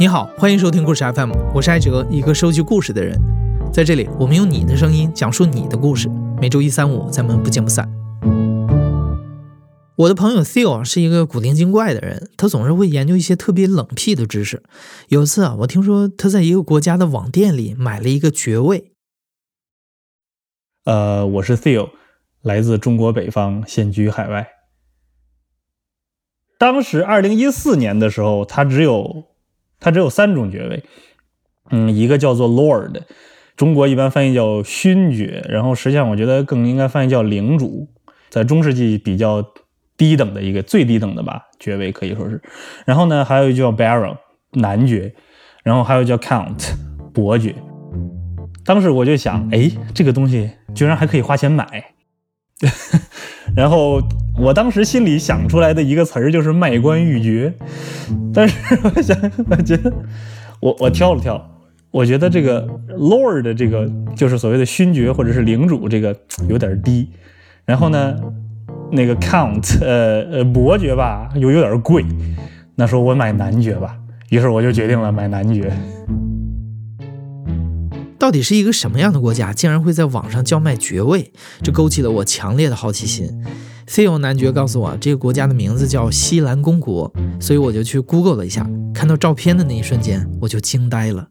你好，欢迎收听故事 FM，我是艾哲，一个收集故事的人。在这里，我们用你的声音讲述你的故事。每周一、三、五，咱们不见不散。我的朋友 Theo 是一个古灵精怪的人，他总是会研究一些特别冷僻的知识。有一次啊，我听说他在一个国家的网店里买了一个爵位。呃，我是 Theo，来自中国北方，现居海外。当时二零一四年的时候，他只有。它只有三种爵位，嗯，一个叫做 Lord，中国一般翻译叫勋爵，然后实际上我觉得更应该翻译叫领主，在中世纪比较低等的一个最低等的吧爵位可以说是。然后呢，还有一叫 Baron 男爵，然后还有叫 Count 伯爵。当时我就想，哎，这个东西居然还可以花钱买。然后我当时心里想出来的一个词儿就是卖官鬻爵，但是我想，我觉得我我挑了挑，我觉得这个 Lord 这个就是所谓的勋爵或者是领主这个有点低，然后呢，那个 Count 呃呃伯爵吧又有点贵，那说我买男爵吧，于是我就决定了买男爵。到底是一个什么样的国家，竟然会在网上叫卖爵位？这勾起了我强烈的好奇心。Theo 男爵告诉我，这个国家的名字叫西兰公国，所以我就去 Google 了一下。看到照片的那一瞬间，我就惊呆了。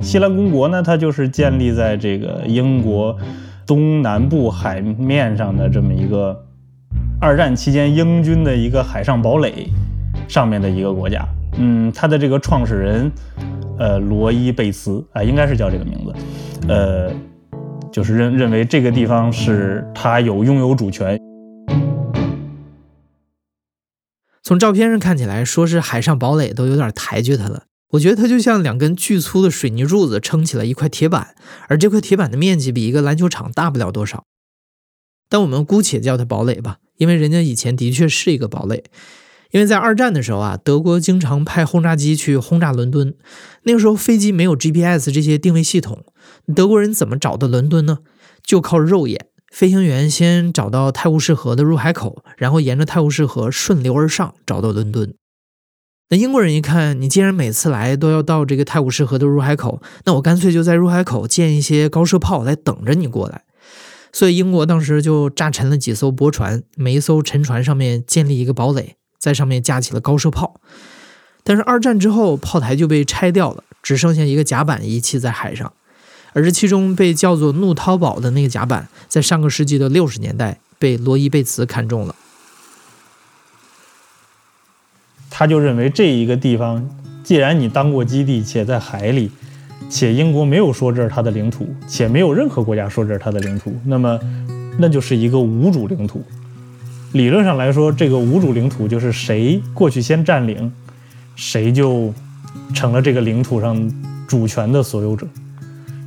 西兰公国呢，它就是建立在这个英国东南部海面上的这么一个二战期间英军的一个海上堡垒上面的一个国家。嗯，它的这个创始人。呃，罗伊贝茨啊，应该是叫这个名字，呃，就是认认为这个地方是他有拥有主权。从照片上看起来，说是海上堡垒都有点抬举他了。我觉得它就像两根巨粗的水泥柱子撑起了一块铁板，而这块铁板的面积比一个篮球场大不了多少。但我们姑且叫它堡垒吧，因为人家以前的确是一个堡垒。因为在二战的时候啊，德国经常派轰炸机去轰炸伦敦。那个时候飞机没有 GPS 这些定位系统，德国人怎么找到伦敦呢？就靠肉眼。飞行员先找到泰晤士河的入海口，然后沿着泰晤士河顺流而上找到伦敦。那英国人一看，你既然每次来都要到这个泰晤士河的入海口，那我干脆就在入海口建一些高射炮来等着你过来。所以英国当时就炸沉了几艘驳船，每一艘沉船上面建立一个堡垒。在上面架起了高射炮，但是二战之后炮台就被拆掉了，只剩下一个甲板遗弃在海上。而这其中被叫做“怒涛堡”的那个甲板，在上个世纪的六十年代被罗伊贝茨看中了。他就认为这一个地方，既然你当过基地，且在海里，且英国没有说这是他的领土，且没有任何国家说这是他的领土，那么那就是一个无主领土。理论上来说，这个无主领土就是谁过去先占领，谁就成了这个领土上主权的所有者。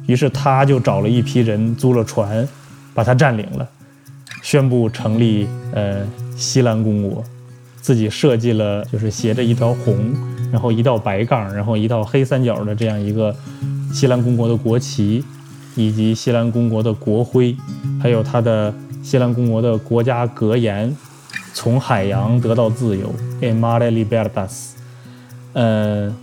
于是他就找了一批人，租了船，把它占领了，宣布成立呃西兰公国，自己设计了就是斜着一条红，然后一道白杠，然后一道黑三角的这样一个西兰公国的国旗，以及西兰公国的国徽，还有他的。西兰公国的国家格言：“从海洋得到自由 e m a r e libertas。”呃，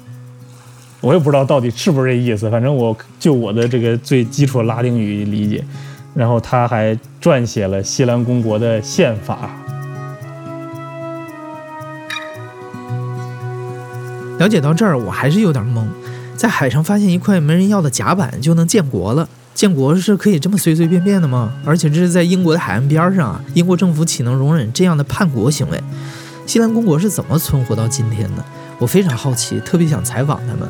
我也不知道到底是不是这意思，反正我就我的这个最基础拉丁语理解。然后他还撰写了西兰公国的宪法。了解到这儿，我还是有点懵，在海上发现一块没人要的甲板就能建国了。建国是可以这么随随便便的吗？而且这是在英国的海岸边上啊！英国政府岂能容忍这样的叛国行为？西兰公国是怎么存活到今天的？我非常好奇，特别想采访他们。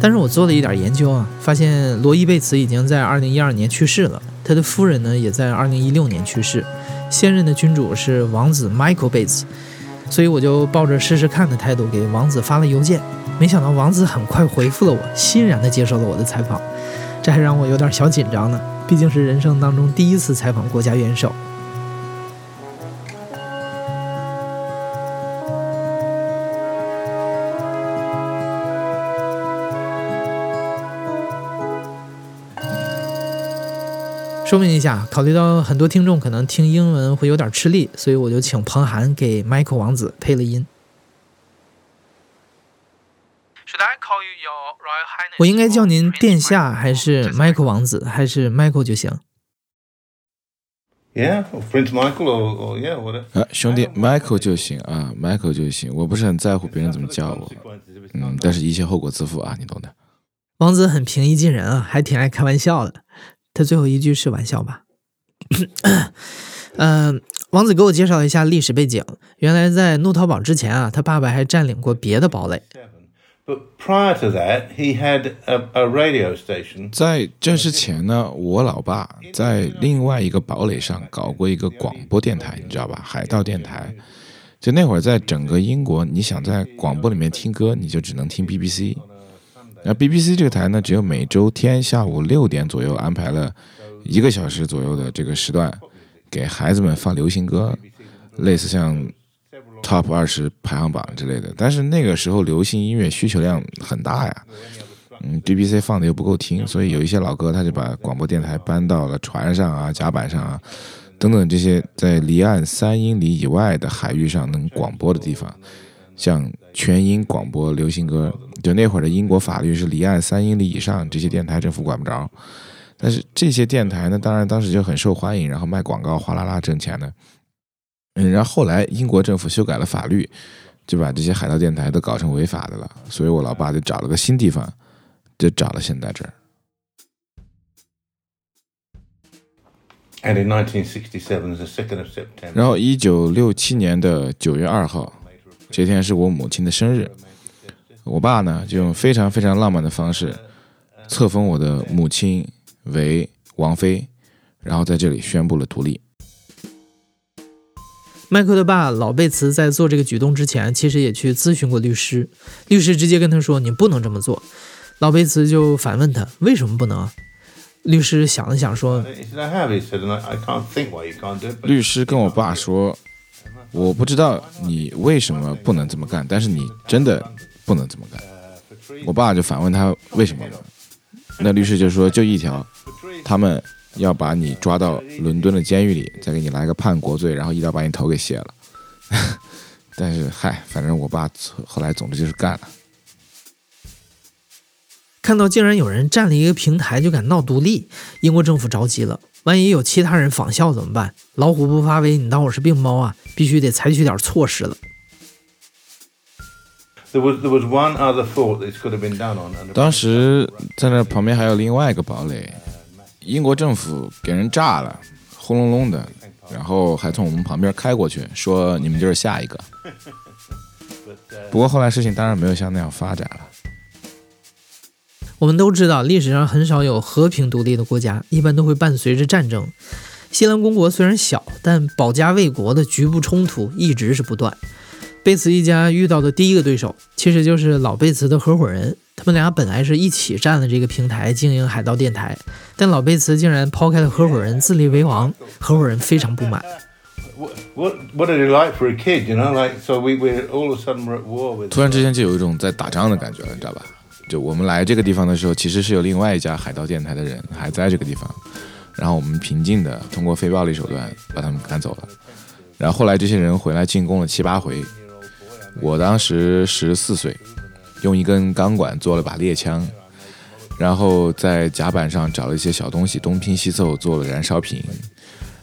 但是我做了一点研究啊，发现罗伊贝茨已经在2012年去世了，他的夫人呢也在2016年去世，现任的君主是王子 Michael 贝茨，所以我就抱着试试看的态度给王子发了邮件，没想到王子很快回复了我，欣然地接受了我的采访。这还让我有点小紧张呢，毕竟是人生当中第一次采访国家元首。说明一下，考虑到很多听众可能听英文会有点吃力，所以我就请彭涵给 Michael 王子配了音。我应该叫您殿下，还是 Michael 王子，还是 Michael 就行？Yeah, Prince Michael or, or yeah, whatever. 啊，兄弟，Michael 就行啊，Michael 就行。我不是很在乎别人怎么叫我，嗯，但是一切后果自负啊，你懂的。王子很平易近人啊，还挺爱开玩笑的。他最后一句是玩笑吧？嗯，王子给我介绍一下历史背景。原来在怒涛堡之前啊，他爸爸还占领过别的堡垒。在这之前呢，我老爸在另外一个堡垒上搞过一个广播电台，你知道吧？海盗电台。就那会儿，在整个英国，你想在广播里面听歌，你就只能听 BBC。那 BBC 这个台呢，只有每周天下午六点左右安排了一个小时左右的这个时段，给孩子们放流行歌，类似像 Top 二十排行榜之类的。但是那个时候流行音乐需求量很大呀，嗯，BBC 放的又不够听，所以有一些老哥他就把广播电台搬到了船上啊、甲板上啊等等这些在离岸三英里以外的海域上能广播的地方。像全英广播流行歌，就那会儿的英国法律是离岸三英里以上，这些电台政府管不着。但是这些电台呢，当然当时就很受欢迎，然后卖广告哗啦啦挣钱的。嗯，然后后来英国政府修改了法律，就把这些海盗电台都搞成违法的了。所以我老爸就找了个新地方，就找了现在这儿。然后一九六七年的九月二号。这天是我母亲的生日，我爸呢就用非常非常浪漫的方式册封我的母亲为王妃，然后在这里宣布了独立。麦克的爸老贝茨在做这个举动之前，其实也去咨询过律师，律师直接跟他说：“你不能这么做。”老贝茨就反问他：“为什么不能？”律师想了想说：“律师跟我爸说。”我不知道你为什么不能这么干，但是你真的不能这么干。我爸就反问他为什么？那律师就说就一条，他们要把你抓到伦敦的监狱里，再给你来个叛国罪，然后一刀把你头给卸了。但是嗨，反正我爸后来总之就是干了。看到竟然有人占了一个平台就敢闹独立，英国政府着急了。万一有其他人仿效怎么办？老虎不发威，你当我是病猫啊？必须得采取点措施了。当时在那旁边还有另外一个堡垒，英国政府给人炸了，轰隆隆的，然后还从我们旁边开过去，说你们就是下一个。不过后来事情当然没有像那样发展了。我们都知道，历史上很少有和平独立的国家，一般都会伴随着战争。西兰公国虽然小，但保家卫国的局部冲突一直是不断。贝茨一家遇到的第一个对手，其实就是老贝茨的合伙人。他们俩本来是一起占了这个平台经营海盗电台，但老贝茨竟然抛开了合伙人，自立为王。合伙人非常不满。突然之间就有一种在打仗的感觉了，你知道吧？就我们来这个地方的时候，其实是有另外一家海盗电台的人还在这个地方，然后我们平静的通过非暴力手段把他们赶走了。然后后来这些人回来进攻了七八回，我当时十四岁，用一根钢管做了把猎枪，然后在甲板上找了一些小东西，东拼西凑做了燃烧瓶，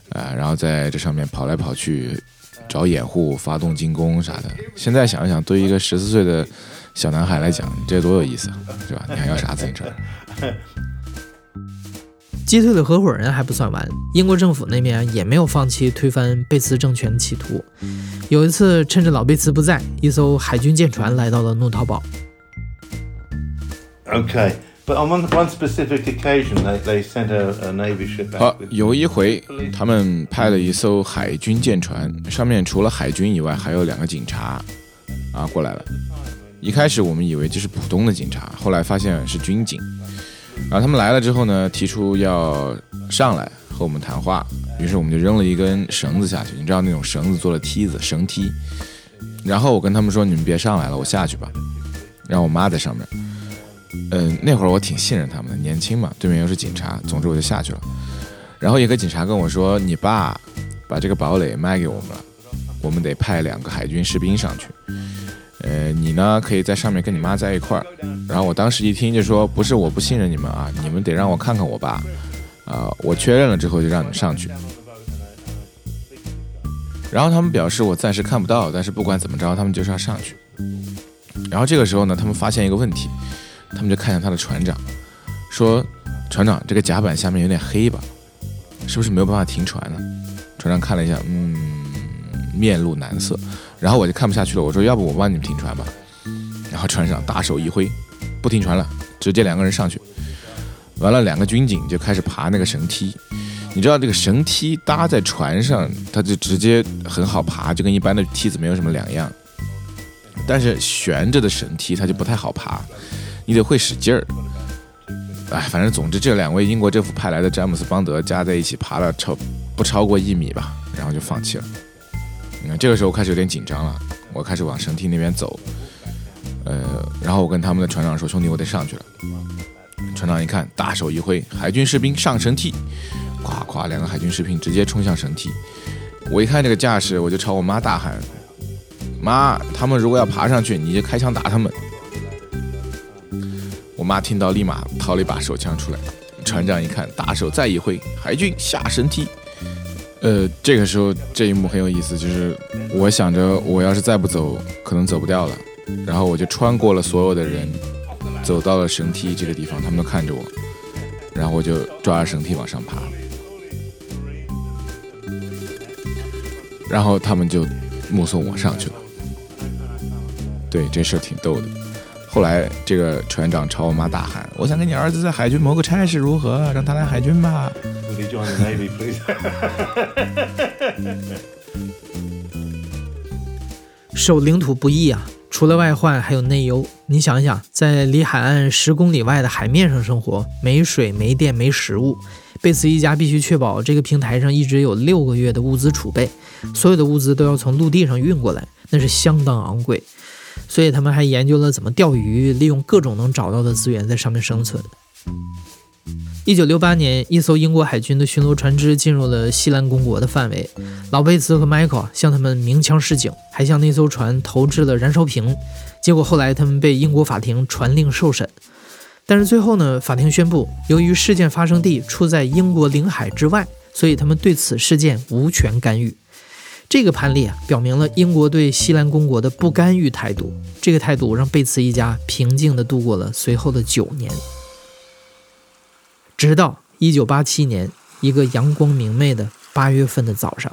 啊，然后在这上面跑来跑去找掩护、发动进攻啥的。现在想一想，对于一个十四岁的。小男孩来讲，这多有意思，是吧？你还要啥自行车？击退的合伙人还不算完，英国政府那边也没有放弃推翻贝茨政权的企图。有一次，趁着老贝茨不在，一艘海军舰船来到了怒涛堡。Okay，but on one one specific occasion，they they sent a a navy ship。好，有一回，他们派了一艘海军舰船，上面除了海军以外，还有两个警察啊过来了。一开始我们以为这是普通的警察，后来发现是军警。然后他们来了之后呢，提出要上来和我们谈话，于是我们就扔了一根绳子下去，你知道那种绳子做的梯子，绳梯。然后我跟他们说：“你们别上来了，我下去吧。”让我妈在上面。嗯，那会儿我挺信任他们的，年轻嘛，对面又是警察，总之我就下去了。然后一个警察跟我说：“你爸把这个堡垒卖给我们了，我们得派两个海军士兵上去。”呃，你呢可以在上面跟你妈在一块儿。然后我当时一听就说，不是我不信任你们啊，你们得让我看看我爸，啊，我确认了之后就让你们上去。然后他们表示我暂时看不到，但是不管怎么着，他们就是要上去。然后这个时候呢，他们发现一个问题，他们就看向他的船长，说：“船长，这个甲板下面有点黑吧？是不是没有办法停船呢？”船长看了一下，嗯，面露难色。然后我就看不下去了，我说：“要不我帮你们停船吧？”然后船长大手一挥，不停船了，直接两个人上去。完了，两个军警就开始爬那个绳梯。你知道这个绳梯搭在船上，它就直接很好爬，就跟一般的梯子没有什么两样。但是悬着的绳梯它就不太好爬，你得会使劲儿。哎，反正总之这两位英国政府派来的詹姆斯邦德加在一起爬了超不超过一米吧，然后就放弃了。你看这个时候开始有点紧张了，我开始往绳梯那边走。呃，然后我跟他们的船长说：“兄弟，我得上去了。”船长一看，大手一挥，海军士兵上绳梯。咵咵，两个海军士兵直接冲向绳梯。我一看这个架势，我就朝我妈大喊：“妈，他们如果要爬上去，你就开枪打他们。”我妈听到，立马掏了一把手枪出来。船长一看，大手再一挥，海军下绳梯。呃，这个时候这一幕很有意思，就是我想着，我要是再不走，可能走不掉了。然后我就穿过了所有的人，走到了绳梯这个地方，他们都看着我，然后我就抓着绳梯往上爬。然后他们就目送我上去了。对，这事儿挺逗的。后来这个船长朝我妈大喊：“我想给你儿子在海军谋个差事，如何？让他来海军吧。” Would you join the Navy, please? 守领土不易啊，除了外患，还有内忧。你想想，在离海岸十公里外的海面上生活，没水、没电、没食物，贝茨一家必须确保这个平台上一直有六个月的物资储备，所有的物资都要从陆地上运过来，那是相当昂贵。所以他们还研究了怎么钓鱼，利用各种能找到的资源在上面生存。一九六八年，一艘英国海军的巡逻船只进入了西兰公国的范围。老贝茨和迈克向他们鸣枪示警，还向那艘船投掷了燃烧瓶。结果后来他们被英国法庭传令受审。但是最后呢，法庭宣布，由于事件发生地处在英国领海之外，所以他们对此事件无权干预。这个判例啊，表明了英国对西兰公国的不干预态度。这个态度让贝茨一家平静地度过了随后的九年。直到一九八七年一个阳光明媚的八月份的早上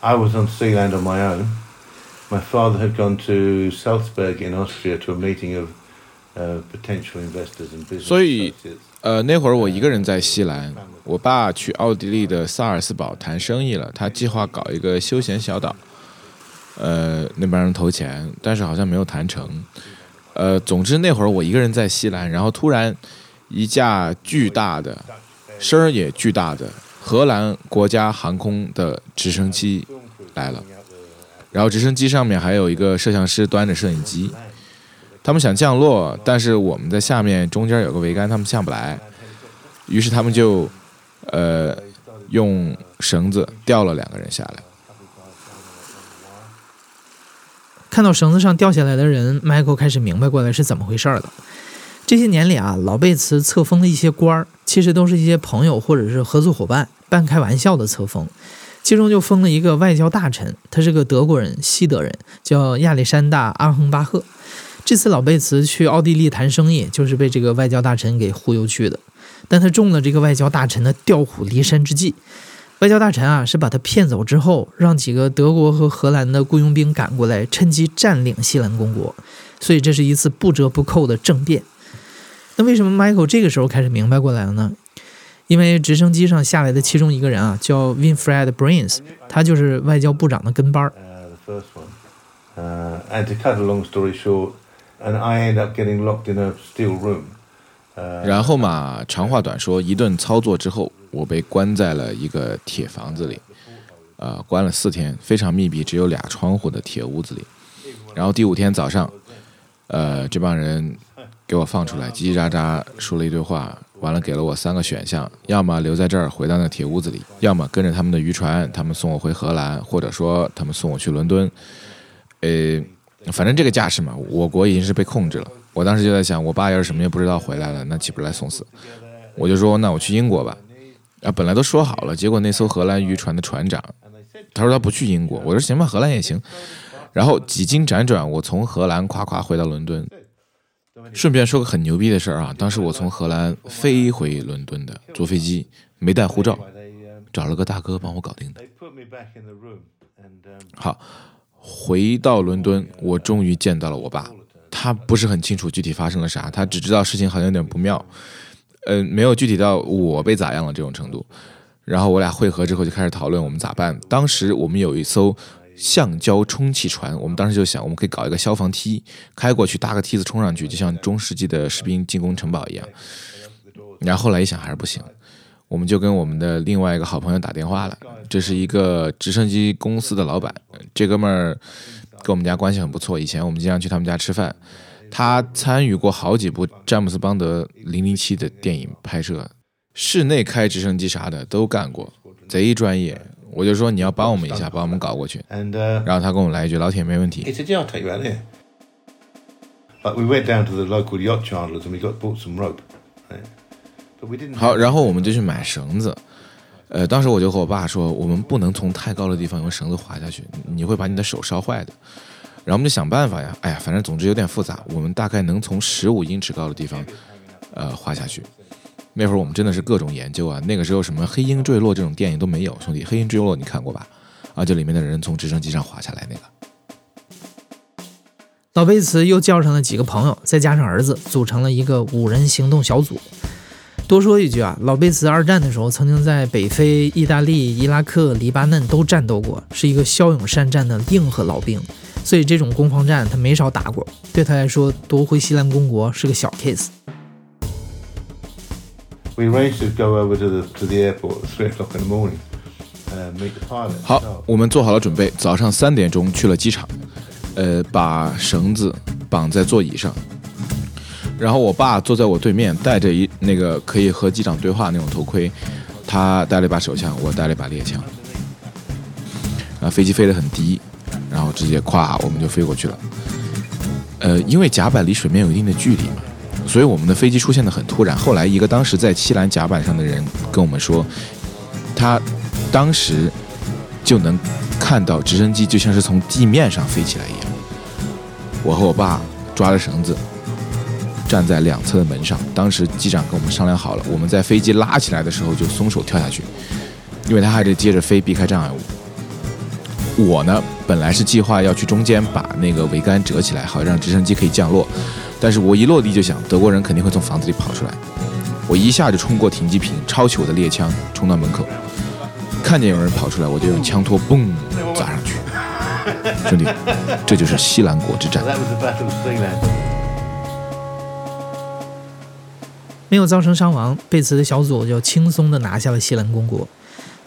，I was on Sealand on my own. My father had gone to Salzburg in Austria to a meeting of uh, potential investors and business 所以.呃，那会儿我一个人在西兰，我爸去奥地利的萨尔斯堡谈生意了，他计划搞一个休闲小岛，呃，那边人投钱，但是好像没有谈成。呃，总之那会儿我一个人在西兰，然后突然一架巨大的、声儿也巨大的荷兰国家航空的直升机来了，然后直升机上面还有一个摄像师端着摄影机。他们想降落，但是我们在下面中间有个桅杆，他们下不来，于是他们就，呃，用绳子吊了两个人下来。看到绳子上掉下来的人，Michael 开始明白过来是怎么回事儿了。这些年里啊，老贝茨册封的一些官儿，其实都是一些朋友或者是合作伙伴半开玩笑的册封。其中就封了一个外交大臣，他是个德国人，西德人，叫亚历山大·阿亨巴赫。这次老贝茨去奥地利谈生意，就是被这个外交大臣给忽悠去的。但他中了这个外交大臣的调虎离山之计。外交大臣啊，是把他骗走之后，让几个德国和荷兰的雇佣兵赶过来，趁机占领西兰公国。所以这是一次不折不扣的政变。那为什么 Michael 这个时候开始明白过来了呢？因为直升机上下来的其中一个人啊，叫 Winfred Brains，他就是外交部长的跟班儿。Uh, the first one. Uh, and to cut a long story short, and I end up getting locked in a steel room. Uh, 然后嘛，长话短说，一顿操作之后，我被关在了一个铁房子里，呃，关了四天，非常密闭，只有俩窗户的铁屋子里。然后第五天早上，呃，这帮人给我放出来，叽叽喳喳说了一堆话，完了给了我三个选项：要么留在这儿回到那铁屋子里，要么跟着他们的渔船，他们送我回荷兰，或者说他们送我去伦敦。呃，反正这个架势嘛，我国已经是被控制了。我当时就在想，我爸要是什么也不知道回来了，那岂不是来送死？我就说，那我去英国吧。啊，本来都说好了，结果那艘荷兰渔船的船长，他说他不去英国。我说行吧，荷兰也行。然后几经辗转，我从荷兰夸夸回到伦敦。顺便说个很牛逼的事儿啊，当时我从荷兰飞回伦敦的，坐飞机没带护照，找了个大哥帮我搞定的。好，回到伦敦，我终于见到了我爸。他不是很清楚具体发生了啥，他只知道事情好像有点不妙。呃，没有具体到我被咋样了这种程度，然后我俩会合之后就开始讨论我们咋办。当时我们有一艘橡胶充气船，我们当时就想我们可以搞一个消防梯，开过去搭个梯子冲上去，就像中世纪的士兵进攻城堡一样。然后后来一想还是不行，我们就跟我们的另外一个好朋友打电话了，这是一个直升机公司的老板，这哥们儿跟我们家关系很不错，以前我们经常去他们家吃饭。他参与过好几部詹姆斯邦德零零七的电影拍摄，室内开直升机啥的都干过，贼专业。我就说你要帮我们一下，帮我们搞过去。然后他跟我来一句：“老铁，没问题。” But we went down to the local yacht chandlers and we got bought some rope. 好，然后我们就去买绳子。呃，当时我就和我爸说，我们不能从太高的地方用绳子滑下去，你会把你的手烧坏的。然后我们就想办法呀，哎呀，反正总之有点复杂。我们大概能从十五英尺高的地方，呃，滑下去。那会儿我们真的是各种研究啊。那个时候什么黑鹰坠落这种电影都没有，兄弟，黑鹰坠落你看过吧？啊，就里面的人从直升机上滑下来那个。老贝茨又叫上了几个朋友，再加上儿子，组成了一个五人行动小组。多说一句啊，老贝茨二战的时候曾经在北非、意大利、伊拉克、黎巴嫩都战斗过，是一个骁勇善战的硬核老兵。所以这种攻防战他没少打过，对他来说夺回西兰公国是个小 case。We arranged to go over to the to the airport at three o'clock in the morning, uh, meet the pilot. 好，我们做好了准备，早上三点钟去了机场，呃，把绳子绑在座椅上，然后我爸坐在我对面，戴着一那个可以和机长对话那种头盔，他带了一把手枪，我带了一把猎枪，啊，飞机飞得很低。然后直接咵，我们就飞过去了。呃，因为甲板离水面有一定的距离嘛，所以我们的飞机出现的很突然。后来一个当时在西兰甲板上的人跟我们说，他当时就能看到直升机就像是从地面上飞起来一样。我和我爸抓着绳子站在两侧的门上，当时机长跟我们商量好了，我们在飞机拉起来的时候就松手跳下去，因为他还得接着飞避开障碍物。我呢，本来是计划要去中间把那个桅杆折起来，好让直升机可以降落。但是我一落地就想，德国人肯定会从房子里跑出来。我一下就冲过停机坪，抄起我的猎枪，冲到门口，看见有人跑出来，我就用枪托嘣砸上去。兄弟，这就是西兰国之战。没有造成伤亡，贝茨的小组就轻松地拿下了西兰公国。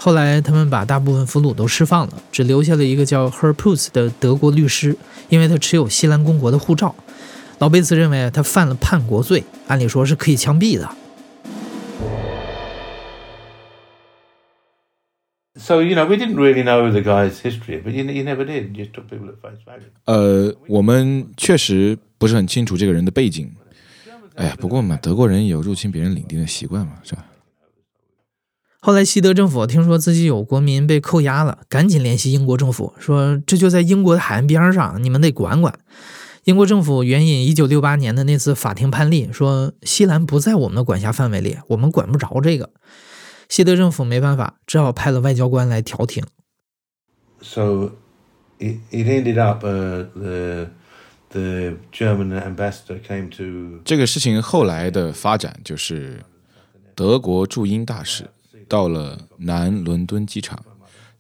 后来，他们把大部分俘虏都释放了，只留下了一个叫 Herpus 的德国律师，因为他持有西兰公国的护照。老贝茨认为他犯了叛国罪，按理说是可以枪毙的。So you know, we didn't really know the guy's history, but you you never did. You just took people at face value. 呃，我们确实不是很清楚这个人的背景。哎呀，不过嘛，德国人有入侵别人领地的习惯嘛，是吧？后来，西德政府听说自己有国民被扣押了，赶紧联系英国政府，说这就在英国的海岸边上，你们得管管。英国政府援引1968年的那次法庭判例，说西兰不在我们的管辖范围里，我们管不着这个。西德政府没办法，只好派了外交官来调停。So it it ended up the the German ambassador came to 这个事情后来的发展就是德国驻英大使。到了南伦敦机场，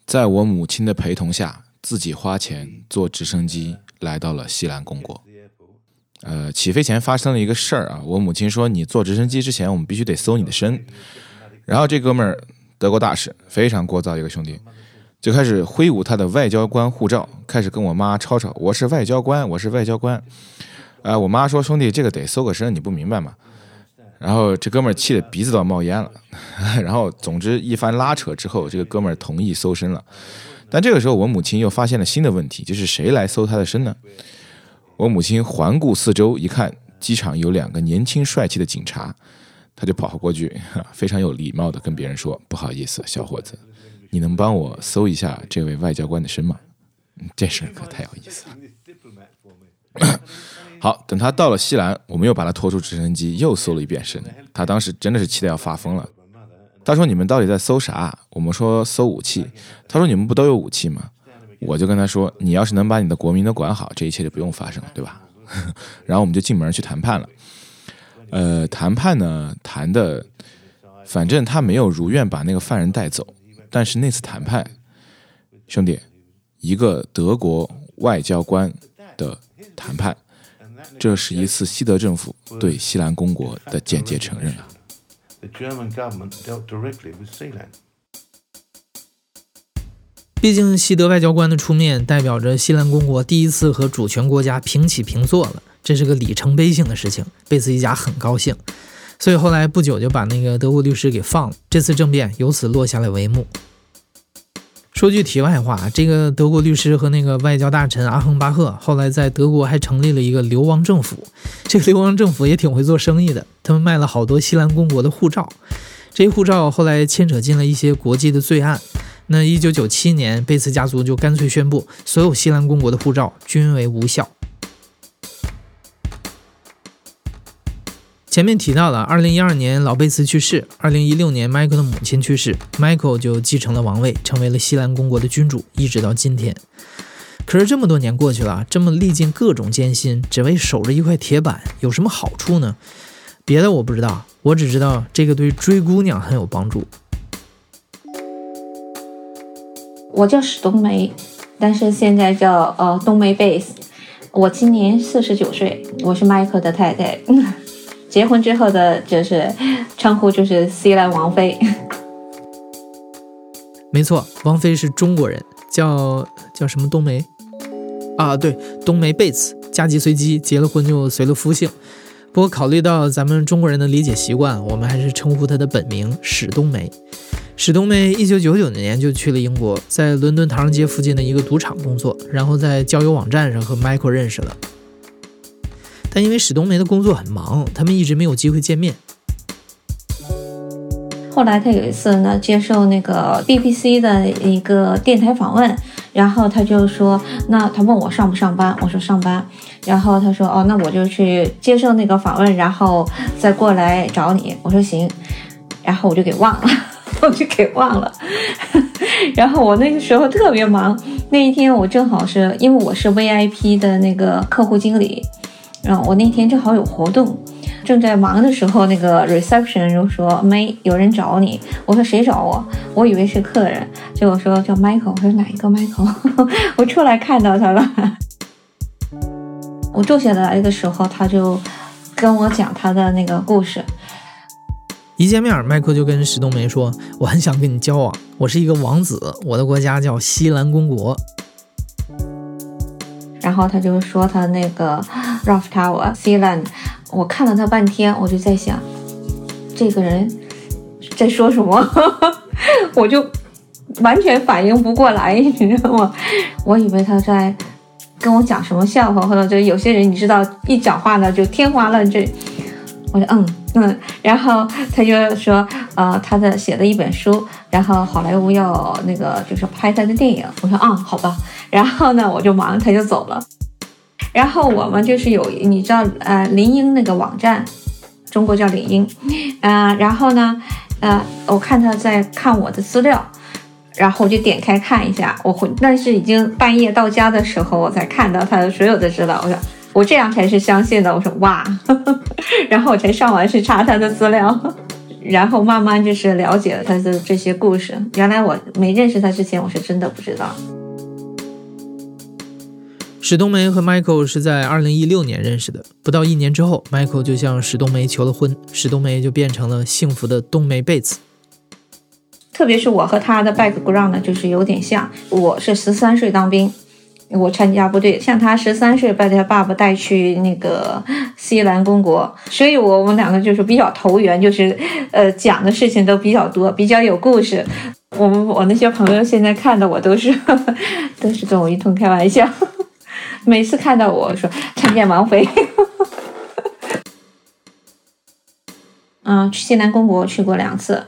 在我母亲的陪同下，自己花钱坐直升机来到了西兰公国。呃，起飞前发生了一个事儿啊，我母亲说：“你坐直升机之前，我们必须得搜你的身。”然后这哥们儿，德国大使，非常聒噪一个兄弟，就开始挥舞他的外交官护照，开始跟我妈吵吵：“我是外交官，我是外交官。”啊，我妈说：“兄弟，这个得搜个身，你不明白吗？”然后这哥们儿气得鼻子都要冒烟了，然后总之一番拉扯之后，这个哥们儿同意搜身了。但这个时候，我母亲又发现了新的问题，就是谁来搜他的身呢？我母亲环顾四周，一看机场有两个年轻帅气的警察，他就跑过去，非常有礼貌的跟别人说：“不好意思，小伙子，你能帮我搜一下这位外交官的身吗？”这事儿可太有意思了。好，等他到了西兰，我们又把他拖出直升机，又搜了一遍身。他当时真的是气得要发疯了。他说：“你们到底在搜啥？”我们说：“搜武器。”他说：“你们不都有武器吗？”我就跟他说：“你要是能把你的国民都管好，这一切就不用发生了，对吧？” 然后我们就进门去谈判了。呃，谈判呢，谈的，反正他没有如愿把那个犯人带走。但是那次谈判，兄弟，一个德国外交官的谈判。这是一次西德政府对西兰公国的间接承认啊。毕竟西德外交官的出面，代表着西兰公国第一次和主权国家平起平坐了，这是个里程碑性的事情。贝斯一家很高兴，所以后来不久就把那个德国律师给放了。这次政变由此落下了帷幕。说句题外话，这个德国律师和那个外交大臣阿亨巴赫后来在德国还成立了一个流亡政府。这个流亡政府也挺会做生意的，他们卖了好多西兰公国的护照。这些护照后来牵扯进了一些国际的罪案。那一九九七年，贝茨家族就干脆宣布，所有西兰公国的护照均为无效。前面提到了，二零一二年老贝茨去世，二零一六年 Michael 的母亲去世，Michael 就继承了王位，成为了西兰公国的君主，一直到今天。可是这么多年过去了，这么历尽各种艰辛，只为守着一块铁板，有什么好处呢？别的我不知道，我只知道这个对追姑娘很有帮助。我叫史冬梅，但是现在叫呃冬梅贝斯。我今年四十九岁，我是 Michael 的太太。结婚之后的就是称呼就是西兰王妃，没错，王菲是中国人，叫叫什么冬梅啊？对，冬梅贝茨，嫁鸡随鸡，结了婚就随了夫姓。不过考虑到咱们中国人的理解习惯，我们还是称呼她的本名史冬梅。史冬梅一九九九年就去了英国，在伦敦唐人街附近的一个赌场工作，然后在交友网站上和 Michael 认识了。但因为史冬梅的工作很忙，他们一直没有机会见面。后来他有一次呢，接受那个 BBC 的一个电台访问，然后他就说：“那他问我上不上班？”我说：“上班。”然后他说：“哦，那我就去接受那个访问，然后再过来找你。”我说：“行。”然后我就给忘了，我就给忘了。然后我那个时候特别忙，那一天我正好是因为我是 VIP 的那个客户经理。然后我那天正好有活动，正在忙的时候，那个 reception 就说没有人找你。我说谁找我？我以为是客人，结果说叫 Michael。我说哪一个 Michael？我出来看到他了。我坐下来的时候，他就跟我讲他的那个故事。一见面，Michael 就跟石冬梅说：“我很想跟你交往，我是一个王子，我的国家叫西兰公国。”然后他就说他那个 Ralph Tower Sealand，我看了他半天，我就在想，这个人在说什么，我就完全反应不过来，你知道吗？我以为他在跟我讲什么笑话，或者就有些人你知道一讲话呢就天花乱坠。我说嗯嗯，然后他就说呃他的写的一本书，然后好莱坞要那个就是拍他的电影。我说嗯好吧。然后呢，我就忙，他就走了。然后我们就是有，你知道，呃，林英那个网站，中国叫林英，啊，然后呢，呃，我看他在看我的资料，然后我就点开看一下，我回，那是已经半夜到家的时候，我才看到他的所有的资料。我说，我这样才是相信的。我说，哇，然后我才上网去查他的资料，然后慢慢就是了解了他的这些故事。原来我没认识他之前，我是真的不知道。史冬梅和 Michael 是在二零一六年认识的，不到一年之后，Michael 就向史冬梅求了婚，史冬梅就变成了幸福的冬梅贝茨。特别是我和他的 background，就是有点像，我是十三岁当兵，我参加部队，像他十三岁被他爸爸带去那个西兰公国，所以我们两个就是比较投缘，就是呃讲的事情都比较多，比较有故事。我们我那些朋友现在看的我都是 都是跟我一通开玩笑，每次看到我说 参见王妃。嗯，去西南公国去过两次，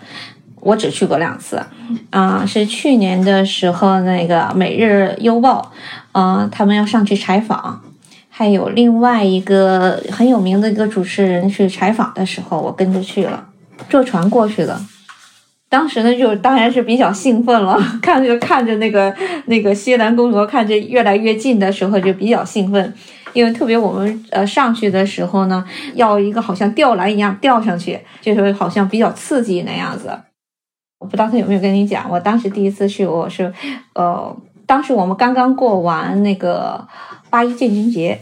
我只去过两次。啊、是去年的时候，那个《每日邮报》呃，他们要上去采访，还有另外一个很有名的一个主持人去采访的时候，我跟着去了，坐船过去的。当时呢，就当然是比较兴奋了，看着看着那个那个西南公国，看着越来越近的时候，就比较兴奋，因为特别我们呃上去的时候呢，要一个好像吊篮一样吊上去，就是好像比较刺激那样子。我不知道他有没有跟你讲，我当时第一次去，我是呃，当时我们刚刚过完那个八一建军节。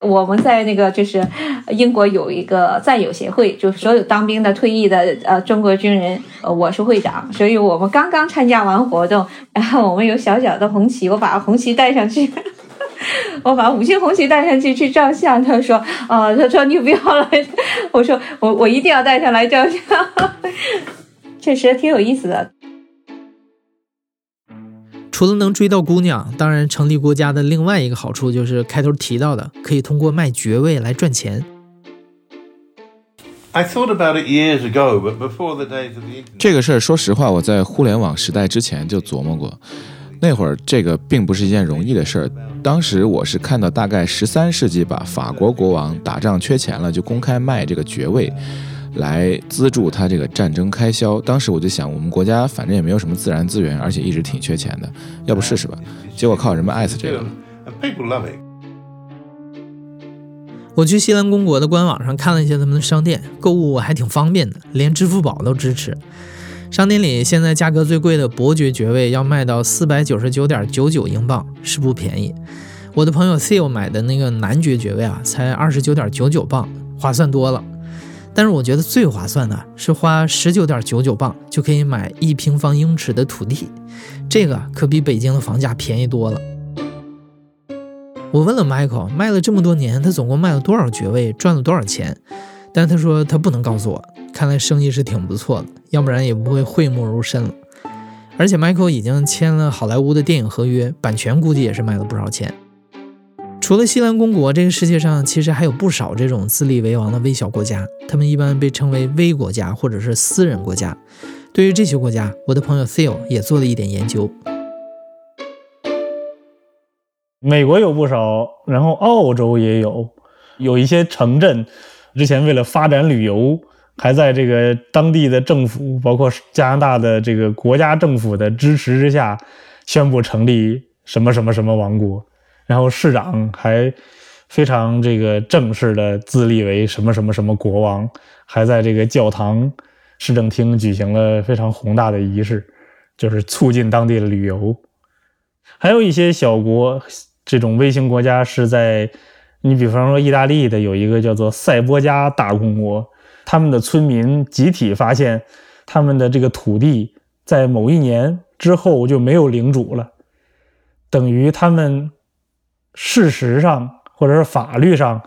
我们在那个就是英国有一个战友协会，就所有当兵的、退役的呃中国军人，呃我是会长，所以我们刚刚参加完活动，然后我们有小小的红旗，我把红旗带上去，我把五星红旗带上去去照相。他说，呃，他说你不要来，我说我我一定要带上来照相，确实挺有意思的。除了能追到姑娘，当然成立国家的另外一个好处就是开头提到的，可以通过卖爵位来赚钱。I thought about it years ago, but before the days of the internet. 这个事儿，说实话，我在互联网时代之前就琢磨过。那会儿这个并不是一件容易的事儿。当时我是看到大概十三世纪吧，法国国王打仗缺钱了，就公开卖这个爵位，来资助他这个战争开销。当时我就想，我们国家反正也没有什么自然资源，而且一直挺缺钱的，要不试试吧？结果靠人们爱死这个了。我去西兰公国的官网上看了一下他们的商店，购物还挺方便的，连支付宝都支持。商店里现在价格最贵的伯爵爵位要卖到四百九十九点九九英镑，是不便宜。我的朋友 Theo 买的那个男爵爵位啊，才二十九点九九镑，划算多了。但是我觉得最划算的是花十九点九九镑就可以买一平方英尺的土地，这个可比北京的房价便宜多了。我问了 Michael，卖了这么多年，他总共卖了多少爵位，赚了多少钱？但他说他不能告诉我，看来生意是挺不错的，要不然也不会讳莫如深了。而且 Michael 已经签了好莱坞的电影合约，版权估计也是卖了不少钱。除了西兰公国，这个世界上其实还有不少这种自立为王的微小国家，他们一般被称为微国家或者是私人国家。对于这些国家，我的朋友 Theo 也做了一点研究。美国有不少，然后澳洲也有，有一些城镇，之前为了发展旅游，还在这个当地的政府，包括加拿大的这个国家政府的支持之下，宣布成立什么什么什么王国，然后市长还非常这个正式的自立为什么什么什么国王，还在这个教堂市政厅举行了非常宏大的仪式，就是促进当地的旅游。还有一些小国，这种微型国家是在，你比方说意大利的有一个叫做塞波加大公国，他们的村民集体发现，他们的这个土地在某一年之后就没有领主了，等于他们事实上或者是法律上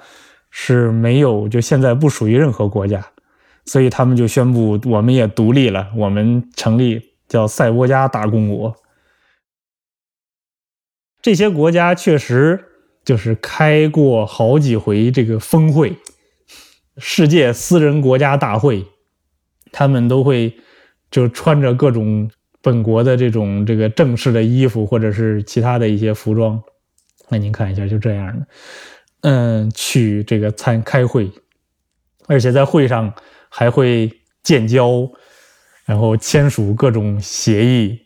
是没有，就现在不属于任何国家，所以他们就宣布我们也独立了，我们成立叫塞波加大公国。这些国家确实就是开过好几回这个峰会，世界私人国家大会，他们都会就穿着各种本国的这种这个正式的衣服，或者是其他的一些服装。那您看一下，就这样的，嗯，去这个参开会，而且在会上还会建交，然后签署各种协议。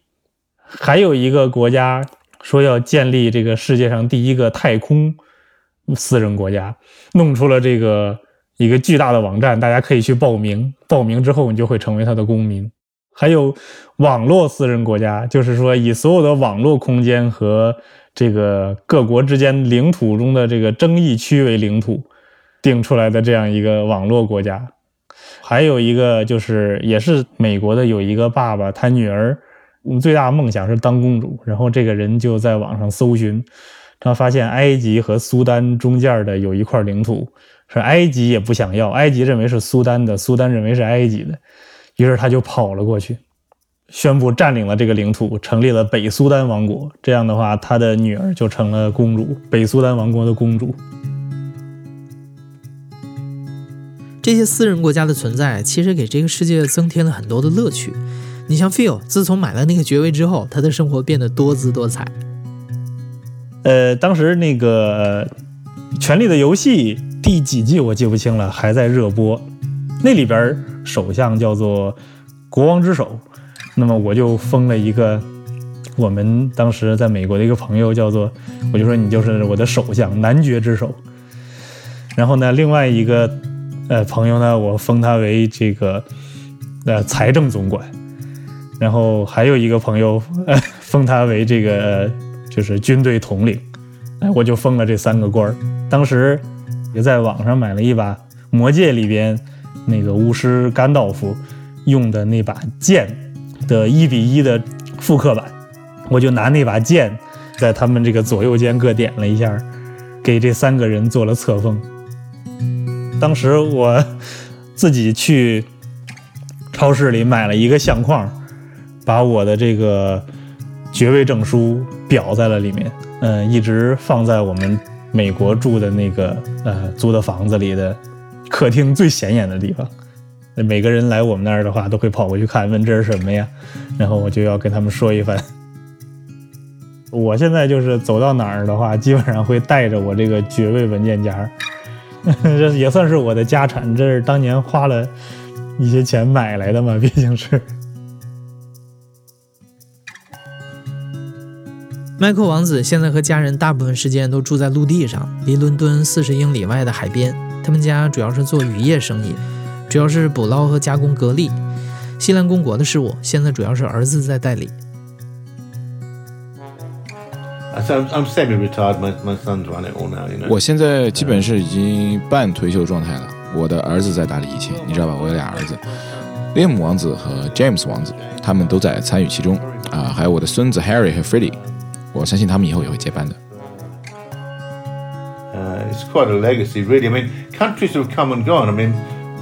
还有一个国家。说要建立这个世界上第一个太空私人国家，弄出了这个一个巨大的网站，大家可以去报名。报名之后，你就会成为他的公民。还有网络私人国家，就是说以所有的网络空间和这个各国之间领土中的这个争议区为领土，定出来的这样一个网络国家。还有一个就是也是美国的，有一个爸爸，他女儿。最大梦想是当公主，然后这个人就在网上搜寻，他发现埃及和苏丹中间的有一块领土，是埃及也不想要，埃及认为是苏丹的，苏丹认为是埃及的，于是他就跑了过去，宣布占领了这个领土，成立了北苏丹王国。这样的话，他的女儿就成了公主，北苏丹王国的公主。这些私人国家的存在，其实给这个世界增添了很多的乐趣。你像 Phil，自从买了那个爵位之后，他的生活变得多姿多彩。呃，当时那个《权力的游戏》第几季我记不清了，还在热播。那里边首相叫做国王之首。那么我就封了一个我们当时在美国的一个朋友，叫做我就说你就是我的首相，男爵之首。然后呢，另外一个呃朋友呢，我封他为这个呃财政总管。然后还有一个朋友呃封他为这个就是军队统领。哎，我就封了这三个官儿。当时也在网上买了一把《魔戒》里边那个巫师甘道夫用的那把剑。的一比一的复刻版，我就拿那把剑，在他们这个左右肩各点了一下，给这三个人做了册封。当时我自己去超市里买了一个相框，把我的这个爵位证书裱在了里面，嗯，一直放在我们美国住的那个呃租的房子里的客厅最显眼的地方。每个人来我们那儿的话，都会跑过去看，问这是什么呀？然后我就要跟他们说一番。我现在就是走到哪儿的话，基本上会带着我这个爵位文件夹，这也算是我的家产。这是当年花了一些钱买来的嘛，毕竟是。迈克王子现在和家人大部分时间都住在陆地上，离伦敦四十英里外的海边。他们家主要是做渔业生意。主要是捕捞和加工蛤蜊，西兰公国的事务现在主要是儿子在代理。我现在基本是已经半退休状态了，我的儿子在打理一切，你知道吧？我有俩儿子，威廉姆王子和 James 王子，他们都在参与其中啊，还有我的孙子 Harry 和 Freddie，我相信他们以后也会接班的。It's quite a legacy, really. I mean, countries have come and gone. I mean.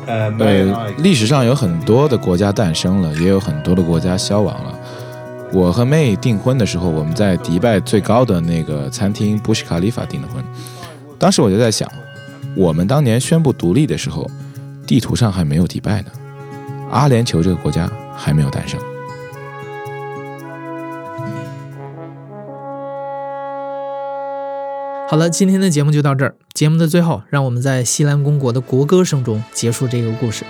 呃，历史上有很多的国家诞生了，也有很多的国家消亡了。我和妹订婚的时候，我们在迪拜最高的那个餐厅布什卡利法订的婚。当时我就在想，我们当年宣布独立的时候，地图上还没有迪拜呢，阿联酋这个国家还没有诞生。好了，今天的节目就到这儿。节目的最后，让我们在西兰公国的国歌声中结束这个故事。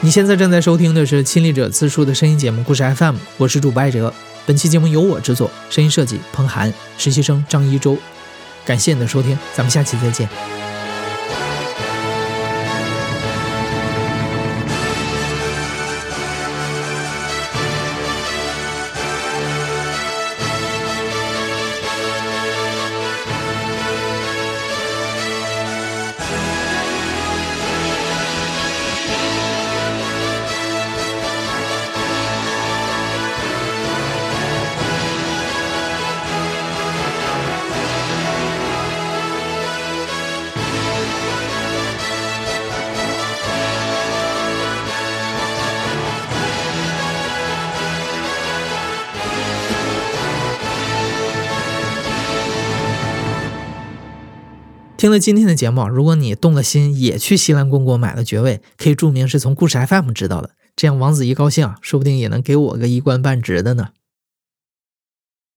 你现在正在收听的是亲历者自述的声音节目《故事 FM》，我是主播艾哲。本期节目由我制作，声音设计彭涵，实习生张一舟。感谢你的收听，咱们下期再见。听了今天的节目，如果你动了心，也去西兰公国买了爵位，可以注明是从故事 FM 知道的，这样王子一高兴啊，说不定也能给我个一官半职的呢。